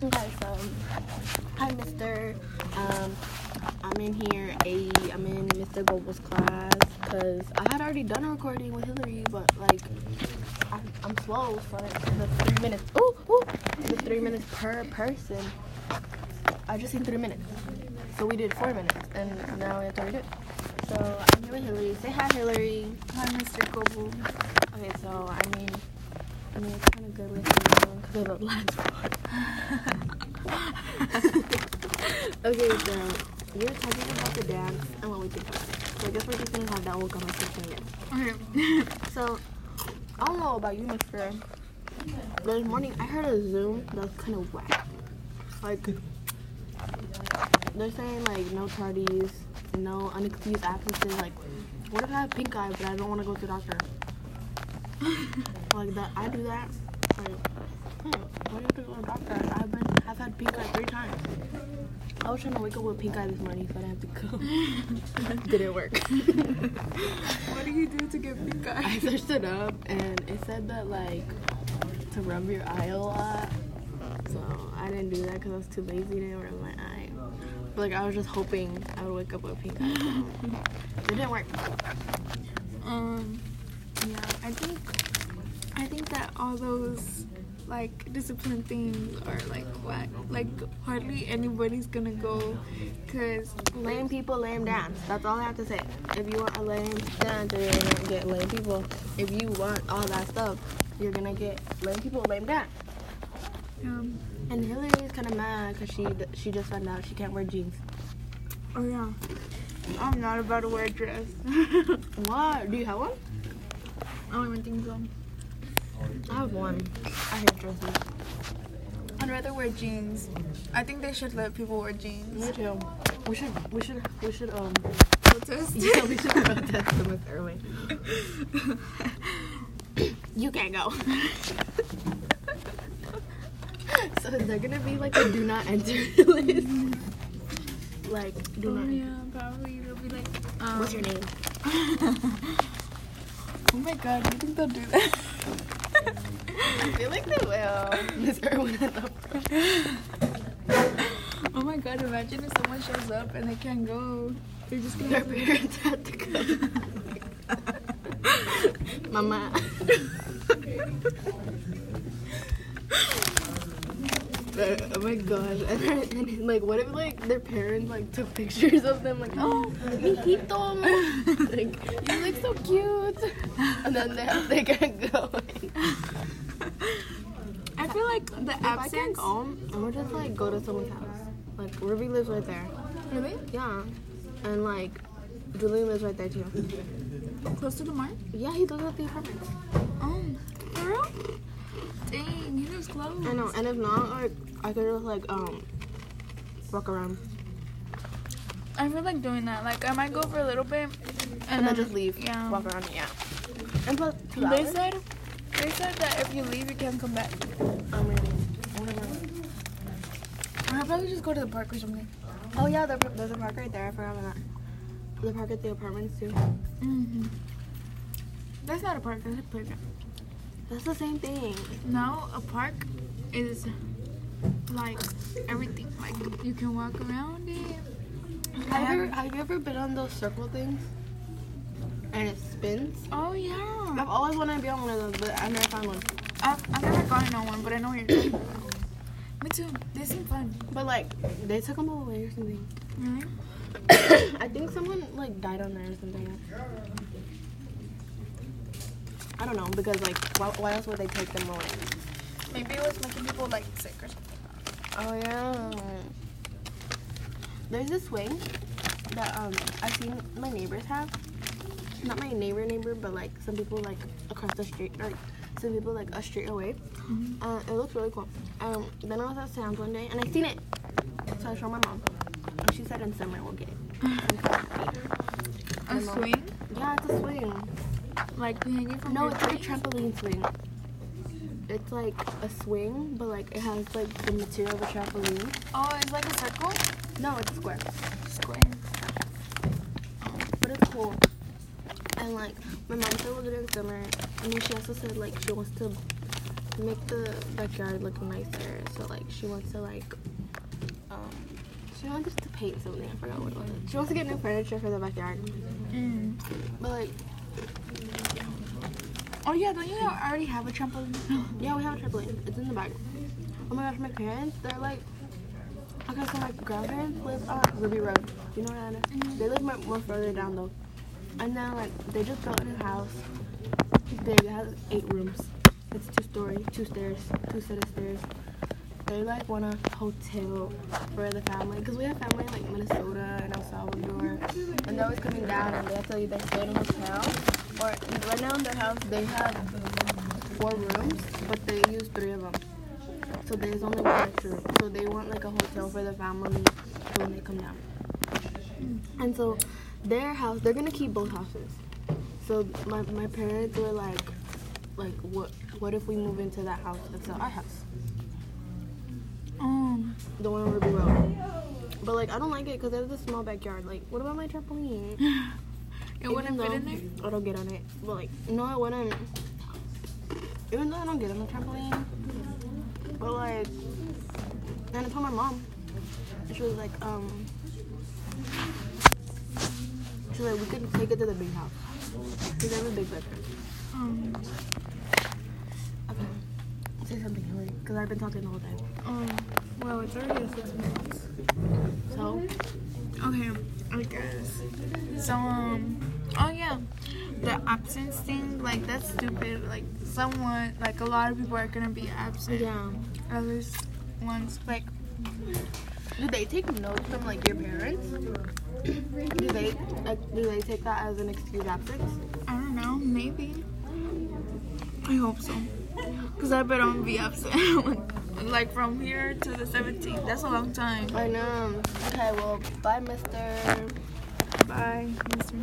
Okay, so hi, Mister. Um, I'm in here. A, I'm in Mr. Global's class because I had already done a recording with Hillary, but like I'm, I'm slow, it's the three minutes. Ooh, ooh, the three minutes per person. I just seen three minutes, so we did four minutes, and now we have to redo it. So I'm here with Hillary. Say hi, Hillary. Hi, Mr. Gobu. Okay, so I mean, I mean it's kind of good with you because of the last one. okay, so we were talking about the dance and what we think about it. So I guess we're just gonna have that whole conversation again. Okay. So I don't know about you, Mister. This morning I heard a Zoom that's kind of whack. Like they're saying like no tardies, no unexcused absences. Like what if I have pink eye but I don't want to go to the doctor? like that, I do that. Like, why do have to go to the doctor? I've been, I've had pink eye three times. I was trying to wake up with pink eye this morning, so I didn't have to go. Didn't work. what do you do to get pink eye? I searched it up and it said that like to rub your eye a lot. So I didn't do that because I was too lazy to rub my eye. But like I was just hoping I would wake up with pink eye. So it didn't work. Um, yeah, I think, I think that all those like discipline things are like whack. Like hardly anybody's gonna go, cause Lame people, lame dance. That's all I have to say. If you want a lame dance, you're gonna get lame people. If you want all that stuff, you're gonna get lame people, lame dance. um, And Hillary is kind of mad because she she just found out she can't wear jeans. oh yeah, I'm not about to wear a dress. What? Do you have one? I don't even think so. I have one. I hate dresses. I'd rather wear jeans. I think they should let people wear jeans. Me too. We should, we should, we should, um, Protest. yeah, we should protest them with Erwin. You can't go. so they're gonna be like a do not enter list. Like, do Oh not. yeah, probably they'll be like, um, What's your name? oh my god, do you think they'll do that? I feel like they will. Miss at the oh my god, imagine if someone shows up and they can't go. They're just gonna Their parents had to go. Mama. Oh my gosh. And, and like what if like their parents like took pictures of them like oh hijito like you look so cute and then they they can't go the if I can't go I'm gonna just like go to someone's house like Ruby lives right there Really? yeah and like Julian lives right there too Close to the mark? yeah he lives at the apartment Oh, for real? Dang, he lives close. I know and if not like I could just like um walk around I feel like doing that. Like, I might go for a little bit and, then just leave Yeah. walk around yeah and plus two They hours said, they said that if you leave, you can't come back. I'm ready whatever I'll probably just go to the park or something. Oh yeah, there's a park right there. I forgot about that. The park at the apartments too. Mm-hmm. That's not a park. That's a playground. That's the same thing. Now a park is like everything. Like you can walk around it. Have you, ever, have you ever been on those circle things? And it spins? Oh yeah. I've always wanted to be on one of those, but I never found one. I've, I've never gotten on one, but I know what you're talking about. Me too. They seem fun. But like, they took them all away or something. Really? I think someone like died on there or something. I don't know because like, why, why else would they take them away? Maybe it was making people like sick or something. Oh yeah. There's this swing that um I've seen my neighbors have. Not my neighbor neighbor, but like some people like across the street, or some people like a street away. Uh, it looks really cool. Um, then I was at Sam's one day and I seen it, so I showed my mom, and she said in summer we'll get it. I'm so happy. A mom- swing? Yeah, it's a swing. Like No, it's like a trampoline swing. It's like a swing, but like it has like the material of a trampoline. Oh, it's like a circle? No, it's a square. Square. but it's cool. And like my mom said we'll get it in summer, and then she also said like she wants to make the backyard look nicer. So like she wants to like um she wants to paint something. I forgot what it was. She wants to get new furniture for the backyard. Mm. But like Oh yeah, don't you already have a trampoline? yeah, we have a trampoline. It's in the back. Oh my gosh, my parents, they're like Okay, so my grandparents live on Ruby Road. You know where that is? Mhm. They live more further down though. And then like they just built a new house. It's big. It has eight rooms. It's two story, two stairs, two set of stairs. They like want a hotel for the family because we have family in like Minnesota and El Salvador, and they're always coming down and they have to either stay in a hotel or right now in their house they have four rooms, but they use three of them. So there's only one extra room. So they want like a hotel for the family when they come down. And so their house, they're gonna keep both houses. So my, my parents were like, like what what if we move into that house and sell our house, Um. the one on Ruby Road? But like I don't like it because there's a small backyard. Like what about my trampoline? It wouldn't fit in there. I don't get on it. But like no, I wouldn't. Even though I don't get on the trampoline, but like, and I told my mom, and she was like, um, like, we could take it to the big house. Cause have a big bedroom. Um. Okay. Say something, Hillary, because I've been talking the whole time. Um. Well, it's already six minutes. So, Okay, I guess. So um. Oh yeah, the absence thing. Like that's stupid. Like someone, like a lot of people are gonna be absent. yeah. At least once. Like Do they take notes from like your parents? Do they do they take that as an excuse absence? I don't know. Maybe. I hope so. Cause I bet I'm gonna be absent. like from here to the 17th. That's a long time. I know. Okay, well, bye, Mister. Bye, Mister.